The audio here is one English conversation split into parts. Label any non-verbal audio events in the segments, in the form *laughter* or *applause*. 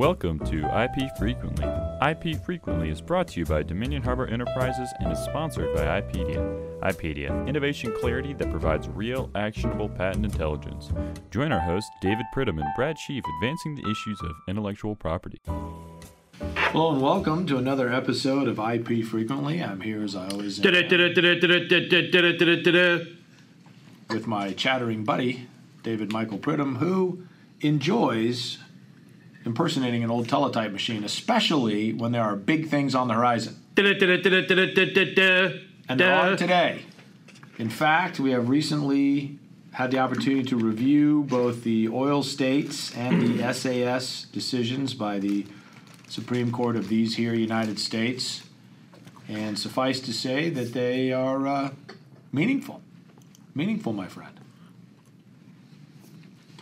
Welcome to IP Frequently. IP Frequently is brought to you by Dominion Harbor Enterprises and is sponsored by IPedia. IPedia, innovation clarity that provides real, actionable patent intelligence. Join our hosts, David Pridham and Brad Sheafe, advancing the issues of intellectual property. Hello and welcome to another episode of IP Frequently. I'm here as I always am with my chattering buddy, David Michael Pridham, who enjoys impersonating an old teletype machine, especially when there are big things on the horizon. And there are today. In fact, we have recently had the opportunity to review both the oil states and the *clears throat* SAS decisions by the Supreme Court of these here United States. And suffice to say that they are uh, meaningful. Meaningful, my friend.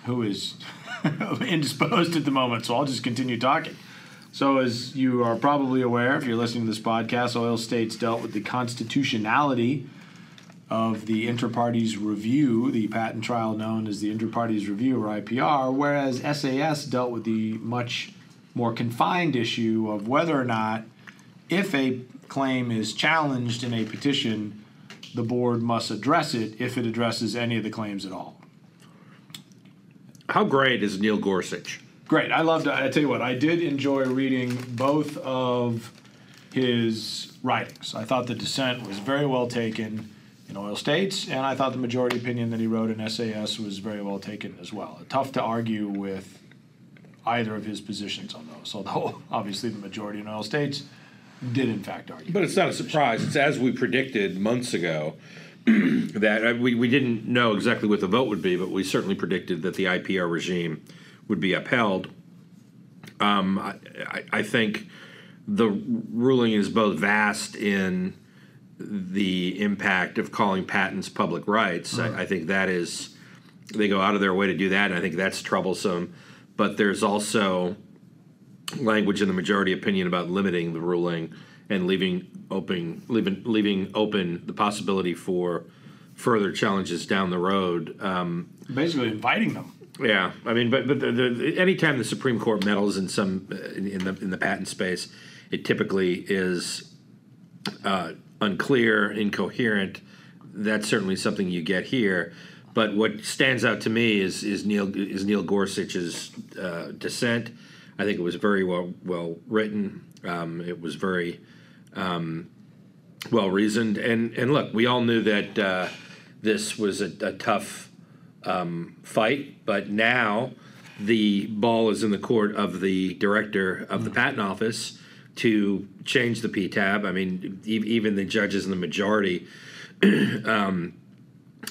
Who is *laughs* indisposed at the moment, so I'll just continue talking. So, as you are probably aware, if you're listening to this podcast, Oil States dealt with the constitutionality of the Inter partes review, the patent trial known as the Inter partes review or IPR, whereas SAS dealt with the much more confined issue of whether or not, if a claim is challenged in a petition, the board must address it if it addresses any of the claims at all. How great is Neil Gorsuch? Great. I loved. I tell you what, I did enjoy reading both of his writings. I thought the dissent was very well taken in Oil States, and I thought the majority opinion that he wrote in SAS was very well taken as well. Tough to argue with either of his positions on those, although *laughs* obviously the majority in Oil States did in fact argue. But it's not a surprise. It's as we predicted months ago *clears throat* that uh, we, we didn't know exactly what the vote would be, but we certainly predicted that the IPR regime would be upheld. Um, I, I, I think the ruling is both vast in the impact of calling patents public rights. I, I think that is, they go out of their way to do that, and I think that's troublesome. But there's also language in the majority opinion about limiting the ruling and leaving open leaving leaving open the possibility for further challenges down the road. Um, Basically, inviting them. yeah, I mean, but but the, the, anytime the Supreme Court meddles in some in, in the in the patent space, it typically is uh, unclear, incoherent. That's certainly something you get here. But what stands out to me is is Neil is Neil Gorsuch's uh, dissent. I think it was very well well written. Um, it was very um, well reasoned, and and look, we all knew that uh, this was a, a tough um, fight, but now the ball is in the court of the director of the patent office to change the PTAB. I mean, e- even the judges in the majority *clears throat* um,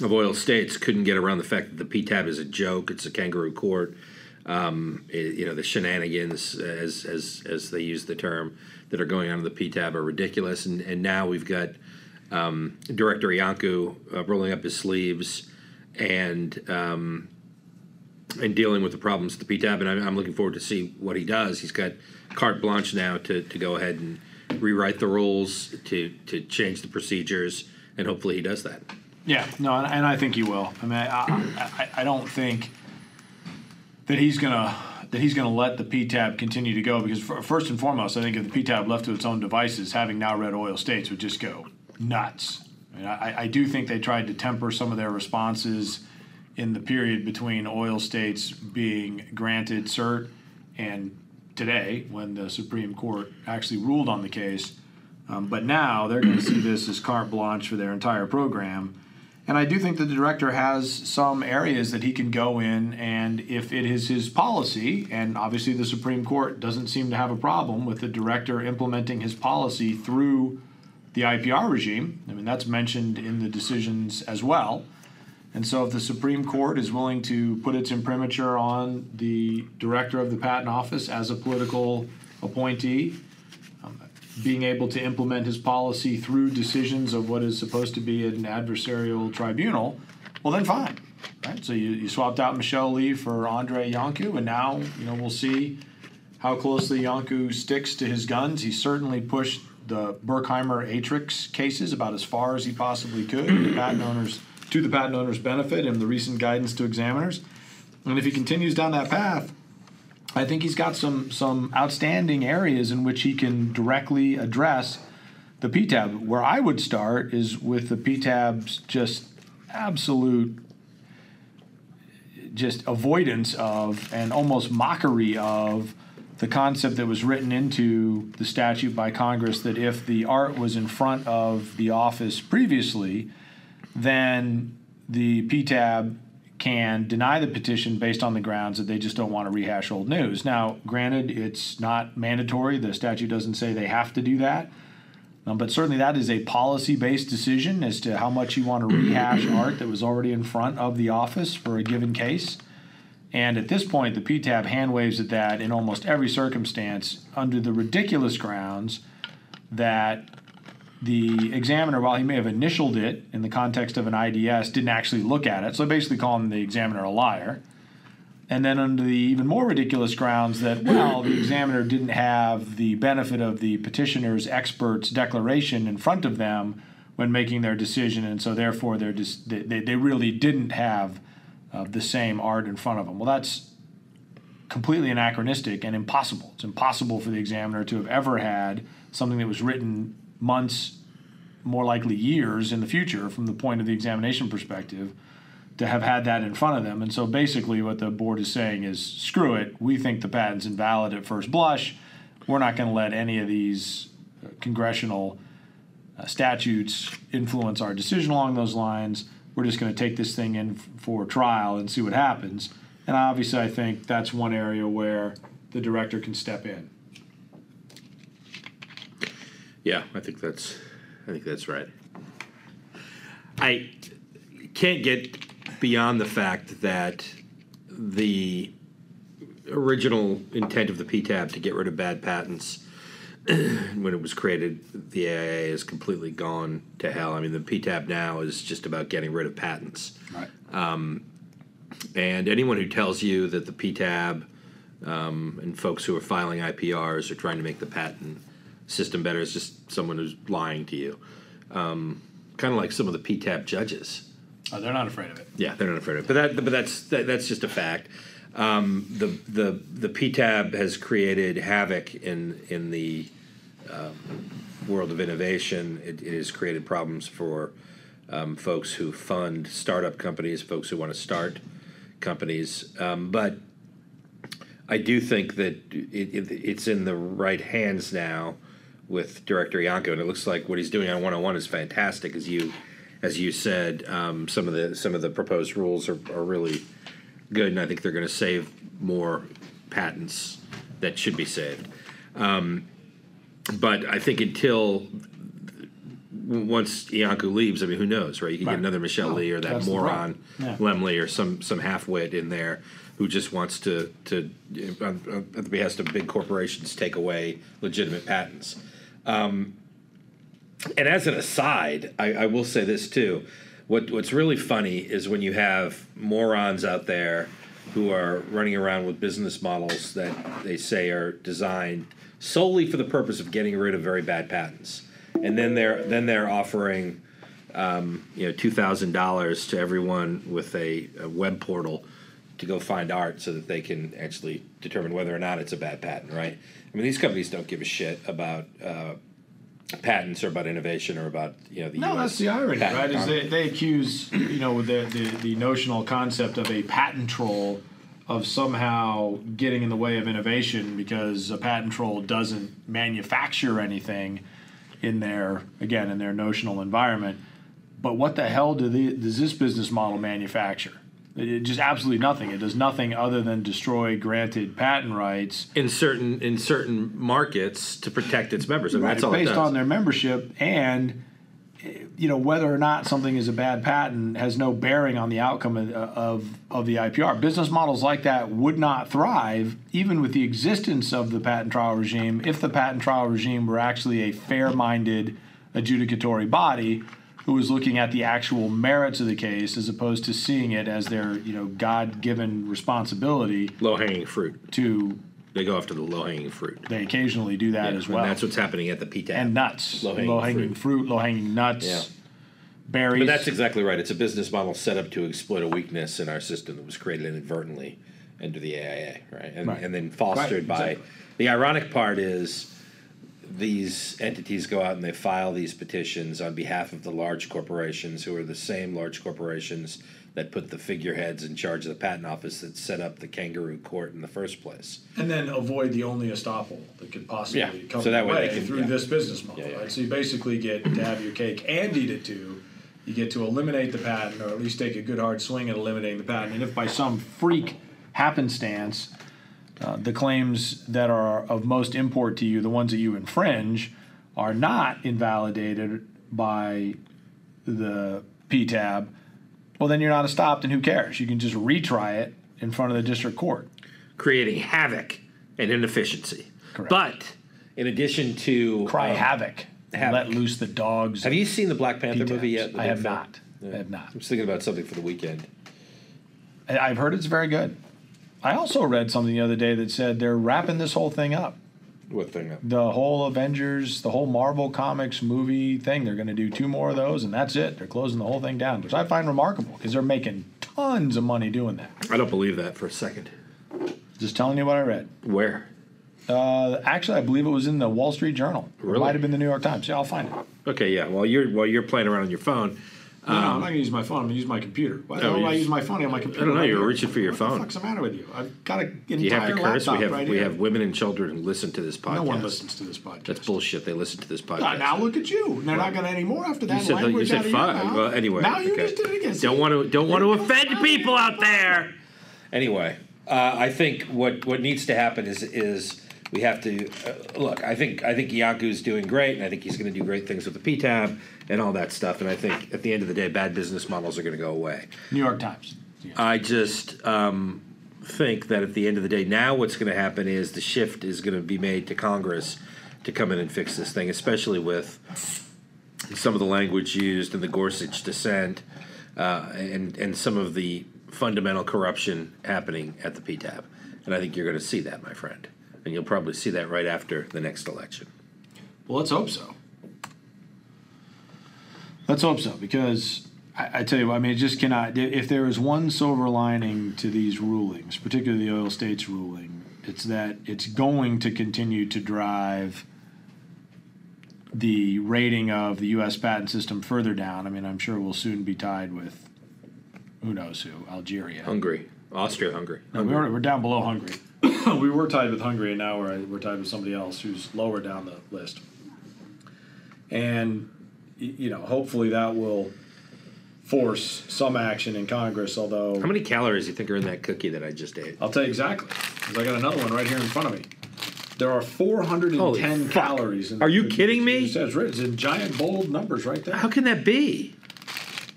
of oil states couldn't get around the fact that the PTAB is a joke. It's a kangaroo court. Um, it- you know, the shenanigans, as as as they use the term, that are going on in the PTAB are ridiculous. And and now we've got um, Director Iancu uh, rolling up his sleeves and um, and dealing with the problems at the PTAB. And I'm, I'm looking forward to see what he does. He's got carte blanche now to, to go ahead and rewrite the rules, to to change the procedures, and hopefully he does that. Yeah, no, and, I think he will. I mean, I, I, I don't think that he's gonna that he's gonna let the PTAB continue to go because first and foremost, I think if the PTAB left to its own devices, having now read oil states would just go nuts. I, mean, I, I do think they tried to temper some of their responses in the period between oil states being granted cert and today when the Supreme Court actually ruled on the case. Um, but now they're going to see this as carte blanche for their entire program. And I do think that the director has some areas that he can go in, and if it is his policy, and obviously the Supreme Court doesn't seem to have a problem with the director implementing his policy through the IPR regime. I mean, that's mentioned in the decisions as well. And so, if the Supreme Court is willing to put its imprimatur on the director of the patent office as a political appointee, being able to implement his policy through decisions of what is supposed to be an adversarial tribunal, well, then fine. Right? So you, you swapped out Michelle Lee for Andrei Iancu, and now you know we'll see how closely Yanku sticks to his guns. He certainly pushed the Berkheimer Aatrix cases about as far as he possibly could. the patent owners to the patent owner's benefit and the recent guidance to examiners. And if he continues down that path, I think he's got some some outstanding areas in which he can directly address the PTAB. Where I would start is with the PTAB's just absolute just avoidance of and almost mockery of the concept that was written into the statute by Congress that if the art was in front of the office previously, then the PTAB can deny the petition based on the grounds that they just don't want to rehash old news. Now, granted, it's not mandatory. The statute doesn't say they have to do that. Um, but certainly that is a policy based decision as to how much you want *clears throat* to rehash art that was already in front of the office for a given case. And at this point, the PTAB hand waves at that in almost every circumstance under the ridiculous grounds that the examiner, while he may have initialed it in the context of an IDS, didn't actually look at it. So basically calling the examiner a liar. And then under the even more ridiculous grounds that, well, the examiner didn't have the benefit of the petitioner's expert's declaration in front of them when making their decision, and so therefore they're just, they, they really didn't have uh, the same art in front of them. Well, that's completely anachronistic and impossible. It's impossible for the examiner to have ever had something that was written months, more likely years in the future from the point of the examination perspective to have had that in front of them. And so basically, what the board is saying is screw it. We think the patent's invalid at first blush. We're not going to let any of these uh, congressional uh, statutes influence our decision along those lines. We're just going to take this thing in f- for trial and see what happens. And obviously, I think that's one area where the director can step in. Yeah, I think that's, I think that's right. I can't get beyond the fact that the original intent of the PTAB to get rid of bad patents *clears throat* when it was created, the AIA is completely gone to hell. I mean, the PTAB now is just about getting rid of patents. Right. And anyone who tells you that the PTAB um, and folks who are filing IPRs are trying to make the patent system better is just someone who's lying to you. Um, kind of like some of the PTAB judges. Oh, they're not afraid of it. Yeah, they're not afraid of it. But that, but that's that, that's just a fact. Um, the the the PTAB has created havoc in in the um, world of innovation. It, it has created problems for um, folks who fund startup companies, folks who want to start companies. Um, but I do think that it, it, it's in the right hands now with Director Iancu, and it looks like what he's doing on one on one is fantastic. As you, as you said, um, some of the some of the proposed rules are, are really good, and I think they're going to save more patents that should be saved. Um, but I think until once Iancu leaves, I mean, who knows, right? You can Right. get another Michelle No, Lee or that moron. Yeah. Lemley or some some halfwit in there who just wants to to on, on, at the behest of big corporations take away legitimate patents. Um, and as an aside, I, I will say this too. What what's really funny is when you have morons out there who are running around with business models that they say are designed solely for the purpose of getting rid of very bad patents, and then they're then they're offering um, you know two thousand dollars to everyone with a, a web portal to go find art so that they can actually determine whether or not it's a bad patent, right? I mean, these companies don't give a shit about uh, patents or about innovation or about you know the No, US that's the irony, right? Is they, they accuse you know the, the the notional concept of a patent troll of somehow getting in the way of innovation because a patent troll doesn't manufacture anything in their again in their notional environment. But what the hell do the, does this business model manufacture? It, just absolutely nothing. It does nothing other than destroy granted patent rights in certain in certain markets to protect its members. I mean, that's all it based on their membership and eh, you know whether or not something is a bad patent has no bearing on the outcome of, of of the IPR. Business models like that would not thrive even with the existence of the patent trial regime if the patent trial regime were actually a fair-minded adjudicatory body who was looking at the actual merits of the case as opposed to seeing it as their you know God-given responsibility low hanging fruit. to They go after the low hanging fruit. they occasionally do that as And well that's what's happening at the PTAB. and nuts, low Low-hanging hanging, fruit, low hanging nuts, Yeah. berries. But that's exactly right. It's a business model set up to exploit a weakness in our system that was created inadvertently under the AIA, right? And, Right. and then fostered Right, by. exactly. The ironic part is these entities go out and they file these petitions on behalf of the large corporations who are the same large corporations that put the figureheads in charge of the patent office that set up the kangaroo court in the first place. And then avoid the only estoppel that could possibly Yeah, come so that way can- through yeah. this business model, yeah, right? So you basically get to have your cake and eat it too. You get to eliminate the patent, or at least take a good hard swing at eliminating the patent. And if by some freak happenstance, uh, the claims that are of most import to you, the ones that you infringe, are not invalidated by the PTAB, well, then you're not stopped, and who cares? You can just retry it in front of the district court. creating havoc and inefficiency. Correct. But in addition to Cry um, havoc. havoc. Let loose the dogs. have you seen the Black Panther PTABs. movie yet? I have film? not. I have not. I'm just thinking about something for the weekend. I've heard it's very good. I also read something the other day that said they're wrapping this whole thing up. What thing? The whole Avengers, the whole Marvel Comics movie thing, they're going to do two more of those, and that's it. They're closing the whole thing down, which I find remarkable because they're making tons of money doing that. I don't believe that for a second. Just telling you what I read. Where? Uh, actually, I believe it was in the Wall Street Journal. It Really? might have been the New York Times. Yeah, I'll find it. Okay, yeah. While you're while you're playing around on your phone, No, no, I'm not going to use my phone. I'm going to use my computer. Why the Oh, hell do I use my phone on my computer? I don't know, right you're here? reaching for your What phone. the fuck's the matter with you? I've got an entire you have to curse? We have right we here. have women and children who listen to this podcast. no one listens to this podcast. That's bullshit. They listen to this podcast. Ah, now look at you. They're not going to anymore after that You said, you said out of your fuck. mouth. Well, anyway. Now you okay. just did it again. Don't want to don't want to you *laughs* offend people out there. Anyway, uh, I think what what needs to happen is is we have to uh, look. I think I think Iancu's doing great, and I think he's going to do great things with the PTAB and all that stuff. And I think at the end of the day, bad business models are going to go away. New York Times. Yeah. I just um, think that at the end of the day, now what's going to happen is the shift is going to be made to Congress to come in and fix this thing, especially with some of the language used in the Gorsuch dissent uh, and and some of the fundamental corruption happening at the PTAB. And I think you're going to see that, my friend, and you'll probably see that right after the next election. Well, let's hope so. Let's hope so, because I, I tell you what, I mean, it just cannot. If there is one silver lining to these rulings, particularly the oil states ruling, it's that it's going to continue to drive the rating of the U.S. patent system further down. I mean, I'm sure we'll soon be tied with who knows who, Algeria. Hungary, Austria, Hungary. No, we were, we're down below Hungary. *laughs* we were tied with Hungary, and now we're, we're tied with somebody else who's lower down the list. And, you know, hopefully that will force some action in Congress, although How many calories do you think are in that cookie that I just ate? I'll tell you exactly, because I got another one right here in front of me. There are 410 calories. In Are you in- kidding me? It says it's in giant bold numbers right there. How can that be?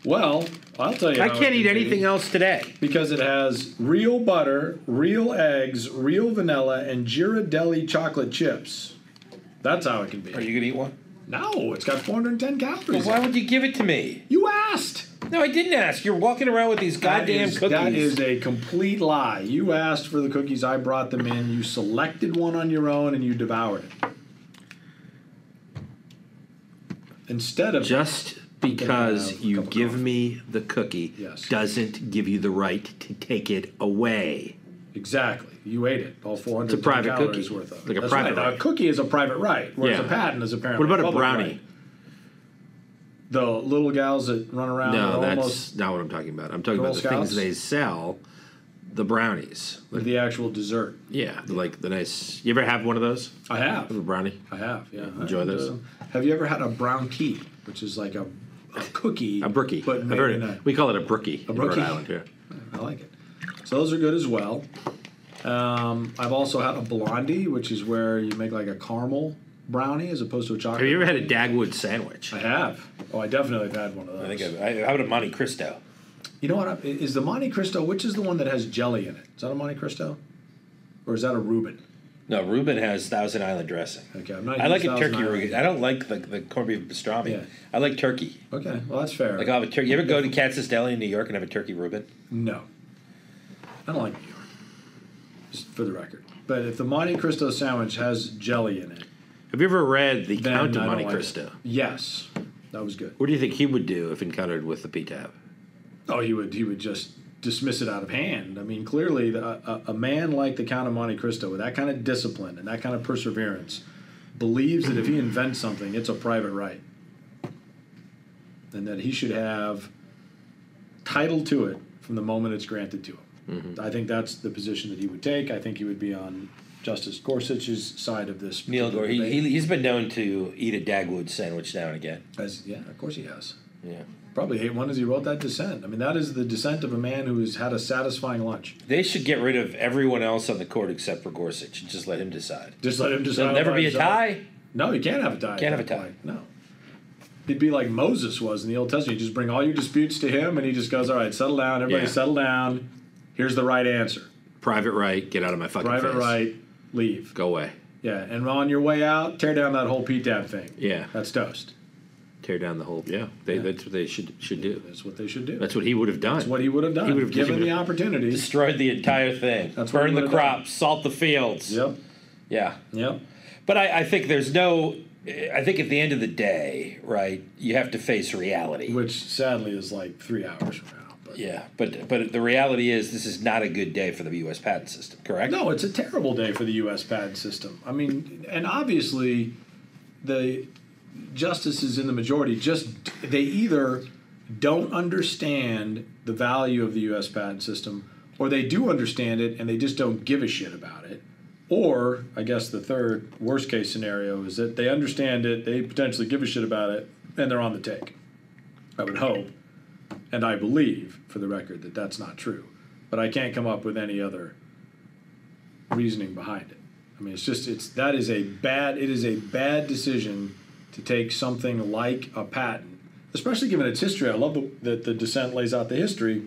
Well, I'll tell you. I how it can't can eat be. anything else today. because it has real butter, real eggs, real vanilla, and Ghirardelli chocolate chips. That's how it can be. Are you gonna eat one? no, it's got 410 calories. Why would you give it to me? you asked? No, I didn't ask. You're walking around with these That goddamn is- cookies. That is a complete lie. You asked for the cookies, I brought them in. You selected one on your own and you devoured it. Instead of just have because you give me the cookie Yes. doesn't give you the right to take it away. exactly, you ate it. All 410 It's a private calories cookie. worth of. Like a That's private right. right. A cookie is a private right, whereas Yeah. a patent is apparently. What about a brownie? right. The little gals that run around. No, that's almost not what I'm talking about. I'm talking about the Scouts? things they sell, the brownies. with the actual dessert. Yeah, like the nice. You ever have one of those? I have. A brownie? I have. Yeah. Enjoy I those? Have you ever had a brown key, which is like a, a cookie, A brookie. but I've heard in it. We call it a brookie in Rhode brookie? Island here. I like it. So those are good as well. Um, I've also had a blondie, which is where you make like a caramel brownie as opposed to a chocolate. Have you ever had a. Dagwood sandwich? I have. Oh, I definitely have had one of those. I think I've, I, how about a Monte Cristo? You know what? I- Is the Monte Cristo? Which is the one that has jelly in it? Is that a Monte Cristo, or is that a Reuben? No, Reuben has Thousand Island dressing. Okay, I'm not. I like used a Thousand turkey. Island. Reuben. I don't like the, the corned beef pastrami. Yeah. I like turkey. Okay, well that's fair. Like I'll have a turkey. You ever go to Katz's Deli in New York and have a turkey Reuben? No, I don't like New York. Just for the record, but if the Monte Cristo sandwich has jelly in it, Have you ever read The then Count of don't Monte like it. Cristo? Yes, that was good. What do you think he would do if encountered with the PTAB? Oh, he would he would just dismiss it out of hand. I mean, clearly, the, a, a man like the Count of Monte Cristo, with that kind of discipline and that kind of perseverance, believes that if he invents something, it's a private right, and that he should have title to it from the moment it's granted to him. Mm-hmm. I think that's the position that he would take. I think he would be on Justice Gorsuch's side of this. Neil Gore, he, he, he's been known to eat a Dagwood sandwich now and again. As- yeah, of course he has. Yeah. Probably hate one as he wrote that dissent. I mean, that is the dissent of a man who has had a satisfying lunch. They should get rid of everyone else on the court except for Gorsuch and just let him decide. Just let him decide. There'll never by be a tie. No, you can't have a tie. at Can't have a tie. point. No. He'd be like Moses was in the Old Testament. You just bring all your disputes to him, and he just goes, "All right, settle down, everybody, Yeah. settle down. Here's the right answer. Private right, get out of my fucking Private face. right, leave. Go away. Yeah, and on your way out, tear down that whole PTAB thing. Yeah. That's toast. Tear down the whole. Yeah, they, Yeah. that's what they should should do. That's what they should do. That's what he would have done. That's what he would have done. He would have given given the opportunity. destroyed the entire thing. That's what Burn the would've done. crops, salt the fields. Yep. Yeah. Yep. But I, I think there's no. I think at the end of the day, right, you have to face reality. Which sadly is like three hours from now. But Yeah, but but the reality is this is not a good day for the U.S. patent system. Correct? No, it's a terrible day for the U.S. patent system. I mean, and obviously, the justices in the majority just they either don't understand the value of the U.S. patent system, or they do understand it and they just don't give a shit about it. Or I guess the third worst case scenario is that they understand it, they potentially give a shit about it, and they're on the take. I would hope, and I believe, for the record, that that's not true. But I can't come up with any other reasoning behind it. I mean, it's just it's that is a bad it is a bad decision to take something like a patent, especially given its history. I love the, that the dissent lays out the history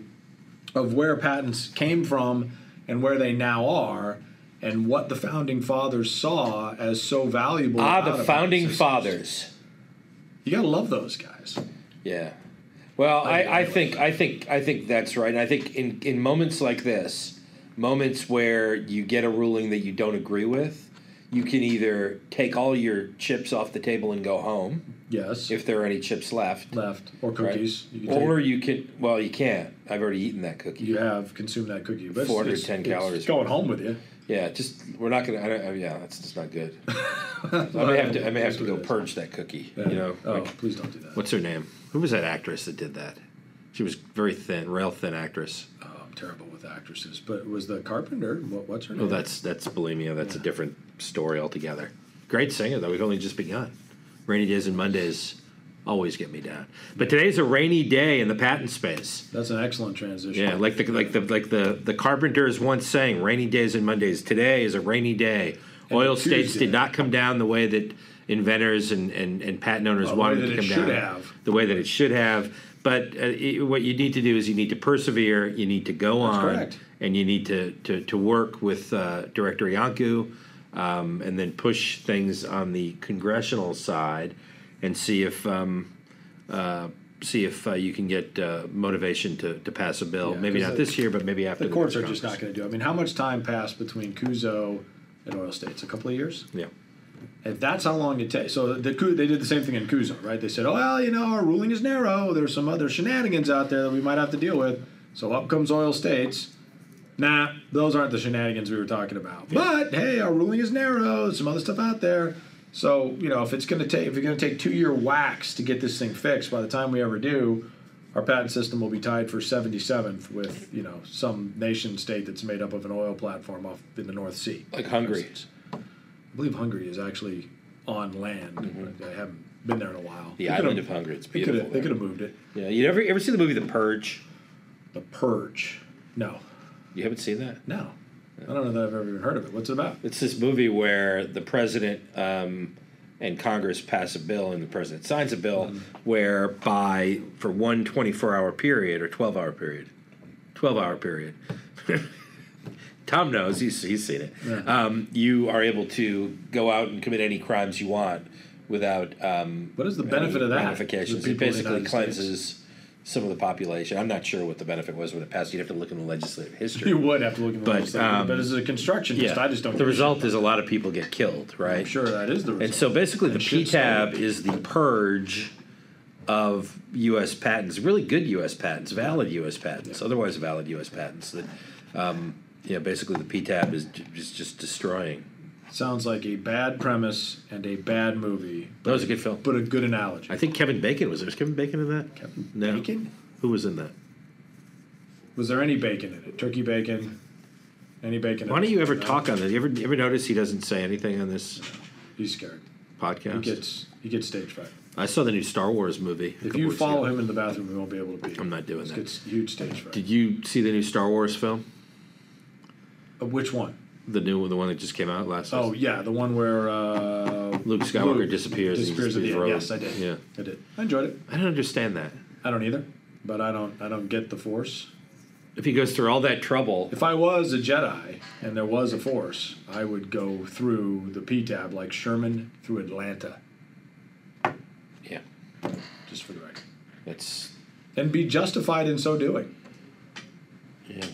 of where patents came from and where they now are, and what the founding fathers saw as so valuable. ah, the founding fathers. You gotta love those guys. Yeah. Well, I, I anyway. think I think I think that's right. And I think in, in moments like this, moments where you get a ruling that you don't agree with, you can either take all your chips off the table and go home, Yes, if there are any chips left. left or right? cookies. You, can Or take, you can well, you can't. I've already eaten that cookie. you have consumed that cookie. But 410 it's- it's calories. going home with you. Yeah, just we're not gonna. I don't, I, yeah, that's just not good. *laughs* I may have to. I may have to go purge that cookie. Yeah. You know, Oh, like, please don't do that. what's her name? Who was that actress that did that? She was very thin, real thin actress. Terrible with actresses. But was the Carpenter? What, what's her name? Oh, that's that's bulimia. That's a different story altogether. Great singer though. We've only just begun. Rainy days and Mondays always get me down. But today's a rainy day in the patent space. That's an excellent transition. Yeah, like the like the like the the carpenters once saying, "Rainy days and Mondays." Today is a rainy day. And Oil states Tuesday. did not come down the way that inventors and, and, and patent owners the wanted it to come down. have. The way that it should have. But uh, it, what you need to do is you need to persevere. You need to go That's on, correct. and you need to to, to work with uh, Director Iancu, um, and then push things on the congressional side, and see if. Um, uh, See if uh, you can get uh, motivation to, to pass a bill. Yeah, maybe not the- this year, but maybe after The the courts are just not going to do. it. I mean, how much time passed between Cuozzo and Oil States? A couple of years. Yeah. If that's how long it takes, so the they did the same thing in Cuozzo, right? They said, "Oh well, you know, our ruling is narrow. There's some other shenanigans out there that we might have to deal with." So up comes Oil States. Nah, those aren't the shenanigans we were talking about. But hey, our ruling is narrow. There's some other stuff out there. So you know, if it's going to take if it's going to take two year wax to get this thing fixed, by the time we ever do, our patent system will be tied for 77th with you know some nation state that's made up of an oil platform off in the North Sea. Like Hungary. I believe Hungary is actually on land. I haven't been there in a while. Mm-hmm. The They island of Hungary. It's beautiful. They could have moved it. Yeah. You ever ever see the movie The Purge? The Purge. No, You haven't seen that? no. I don't know that I've ever even heard of it. What's it about? It's this movie where the president um, and Congress pass a bill, and the president signs a bill whereby, for one 24 hour period or 12 hour period, 12 hour period, *laughs* Tom knows, he's, he's seen it, um, you are able to go out and commit any crimes you want without um, What is the benefit of that? ramifications. the It the basically United States? cleanses some of the population. I'm not sure what the benefit was when it passed. You'd have to look in the legislative history. You would have to look at the But, legislature, um, but as a constructionist, I just don't. The result is a lot of people get killed, right? I'm sure that is the result. And so basically, the And should PTAB is the purge of U.S. patents, really good U.S. patents, valid U.S. patents, otherwise valid U.S. patents that, um, yeah, basically the PTAB is j- just just destroying. Sounds like a bad premise and a bad movie, That was a good film. but a good analogy. I think Kevin Bacon was there. Was Kevin Bacon in that? Kevin No. Bacon? Who was in that? Was there any bacon in it? Turkey bacon? Any bacon? Why don't you ever talk on that? You ever you ever notice he doesn't say anything on this He's scared. Podcast. He podcast? gets he gets stage fright. I saw the new Star Wars movie. If you follow ago. him in the bathroom, he won't be able to pee. I'm not doing He that. gets huge stage fright. Did you see the new Star Wars film? Uh, which one? The new one, the one that just came out last. Oh yeah, the one where uh, Luke Skywalker disappears and Disappears at the he's end. rogue. Yes, I did. Yeah. I did. I enjoyed it. I don't understand that. I don't either, but I don't. I don't get the Force. If he goes through all that trouble, If I was a Jedi and there was a Force, I would go through the P-tab like Sherman through Atlanta, yeah, just for the record, that's and be justified in so doing. yeah.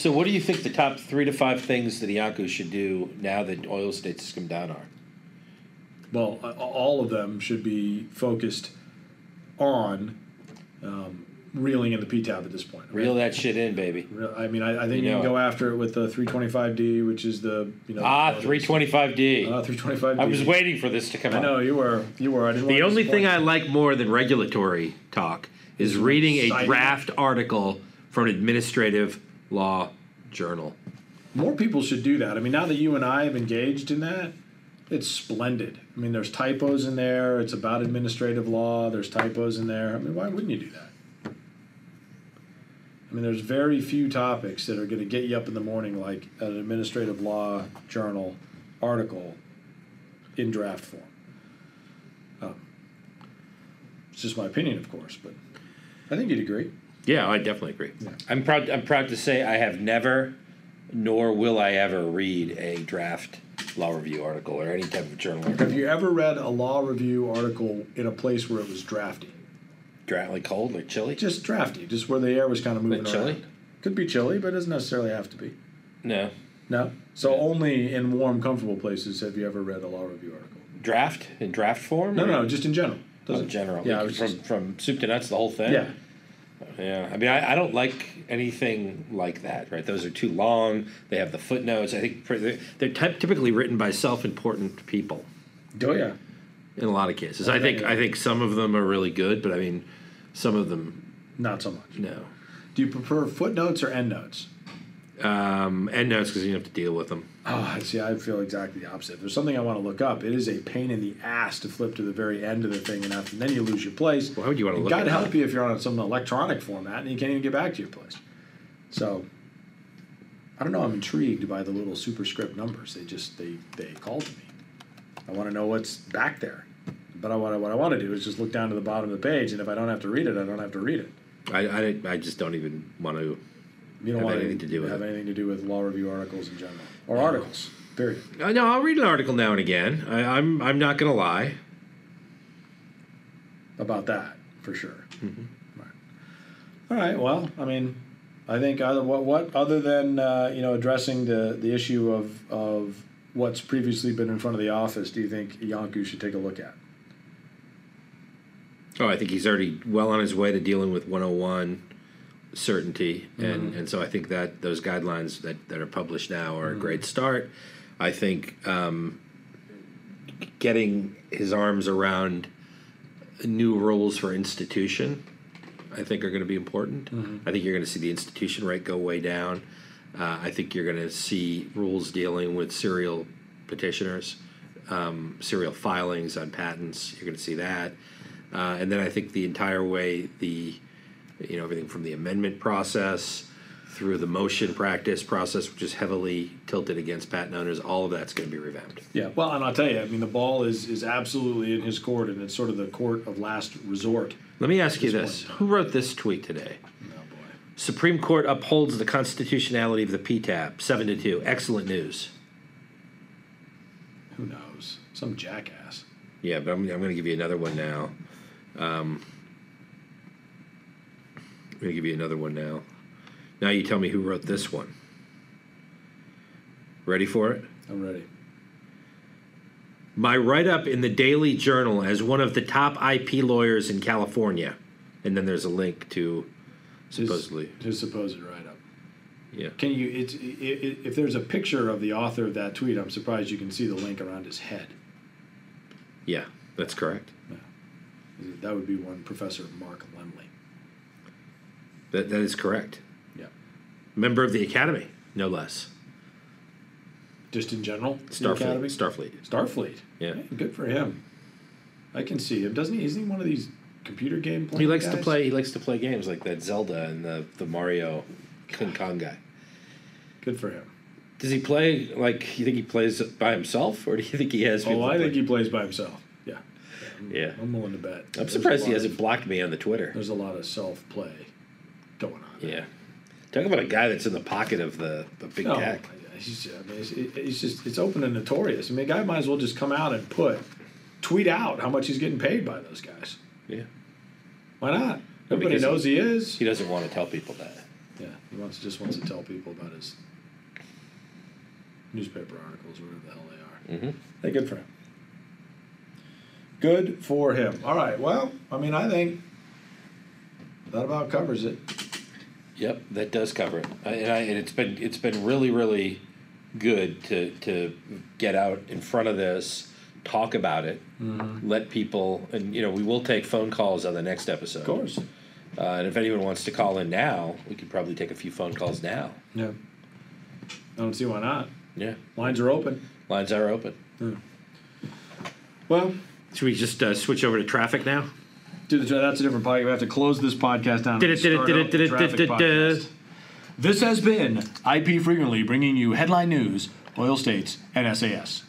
So, what do you think the top three to five things that Iancu should do now that oil states has come down are? Well, all of them should be focused on um, reeling in the P-tab at this point. right? Reel that shit in, baby. I mean, I, I think You you, know can go it. after it with the 325D, which is the you know Ah, the- 325D. Uh, 325D. I was waiting for this to come I out. know you were. You were. I didn't. The want only thing I like more than regulatory talk is reading a draft article from an administrative law journal. More people should do that. I mean, now that you and I have engaged in that, it's splendid. I mean, there's typos in there. It's about administrative law. There's typos in there. I mean, why wouldn't you do that? I mean, there's very few topics that are going to get you up in the morning like an administrative law journal article in draft form. Um, it's just my opinion, of course, but I think you'd agree. Yeah, I definitely agree. Yeah. I'm proud. I'm proud to say I have never, nor will I ever read a draft law review article or any type of journal Have article. you ever read a law review article in a place where it was drafty? Draft like cold, like chilly. Just drafty, just where the air was kind of moving Like chilly? around. Could be chilly, but it doesn't necessarily have to be. No No. So only in warm, comfortable places have you ever read a law review article. draft in draft form. No, or- no, just in general. Oh, Doesn't general. Yeah, Like from just, from soup to nuts, the whole thing. yeah. Yeah, I mean, I, I don't like anything like that, right? Those are too long. They have the footnotes. I think they're, they're typ- typically written by self-important people Oh yeah. in a lot of cases. I think I think some of them are really good, but I mean, some of them Not so much. no. Do you prefer footnotes or endnotes? Um, end notes because you have to deal with them. Oh, see, I feel exactly the opposite. If there's something I want to look up, it is a pain in the ass to flip to the very end of the thing, and, have, and then you lose your place. Why would you wanna look God it help you if you're on some electronic format and you can't even get back to your place. So, I don't know. I'm intrigued by the little superscript numbers. They just they they call to me. I want to know what's back there. But I, what I, what I want to do is just look down to the bottom of the page, and if I don't have to read it, I don't have to read it. I, I, I just don't even want to. You don't Have want anything to do with have it. anything to do with law review articles in general or articles. Period. Uh, no, I'll read an article now and again. I, I'm I'm not gonna lie. about that for sure. Mm-hmm. Right. All right. Well, I mean, I think other what what other than uh, you know addressing the the issue of of what's previously been in front of the office, do you think Iancu should take a look at? Oh, I think he's already well on his way to dealing with 101 certainty, and, Mm-hmm. and so I think that those guidelines that, that are published now are Mm-hmm. a great start. I think um, getting his arms around new rules for institution, I think, are going to be important. Mm-hmm. I think you're going to see the institution rate go way down. Uh, I think you're going to see rules dealing with serial petitioners, um, serial filings on patents. You're going to see that. Uh, and then I think the entire way the, you know, everything from the amendment process through the motion practice process, which is heavily tilted against patent owners, all of that's going to be revamped. Yeah. Well, and I'll tell you, I mean, the ball is is absolutely in his court, and it's sort of the court of last resort. Let me ask you This. Who wrote this tweet today? Oh boy. Supreme Court upholds the constitutionality of the PTAB, seven to two. Excellent news. Who knows? Some jackass. Yeah, but I'm, I'm going to give you another one now. Um, I'm going to give you another one now. Now you tell me who wrote this one. Ready for it? I'm ready. My write up in the Daily Journal as one of the top IP lawyers in California. And then there's a link to supposedly. his supposed write up. Yeah. Can you? It's i- i- if there's a picture of the author of that tweet, I'm surprised you can see the link around his head. Yeah, that's correct. That would be one Professor Mark Lemley. That, that is correct. Yeah. Member of the Academy, no less. Just in general, Starfleet. Academy? Starfleet. Starfleet. Yeah. Hey, good for him. I can see him. Doesn't he? Isn't he one of these computer game players? He likes to play. He likes to play games like that Zelda and the the Mario King Kong guy. Good for him. Does he play like you think he plays by himself, or do you think he has? people Oh, I play? think he plays by himself. Yeah. Yeah, I'm willing to bet. I'm There's surprised he hasn't of- blocked me on the Twitter. There's a lot of self play going on. Yeah, talk about a guy that's in the pocket of the the big No, he's, I mean, it's, it- it's just it's open and notorious. I mean, a guy might as well just come out and put tweet out how much he's getting paid by those guys. Yeah, Why not? Everybody because knows he is. he doesn't want to tell people that. Yeah, he wants just wants to tell people about his newspaper articles whatever the hell they are. Mhm. Hey, good for him. Good for him. All right. Well, I mean, I think that about covers it. Yep, that does cover it. I- And, I, and it's been it's been really really good to to get out in front of this, talk about it, let people, and you know we will take phone calls on the next episode. Of course. Uh, and if anyone wants to call in now, we could probably take a few phone calls now. Yeah. I don't see why not. Yeah, Lines are open. lines are open. Well, Should we just uh, switch over to traffic now? That's a different podcast. We have to close this podcast down. Did and it, did it, start did out it, did the it, traffic did it, did it. podcast. This has been IP Frequently bringing you headline news, oil states, and SAS.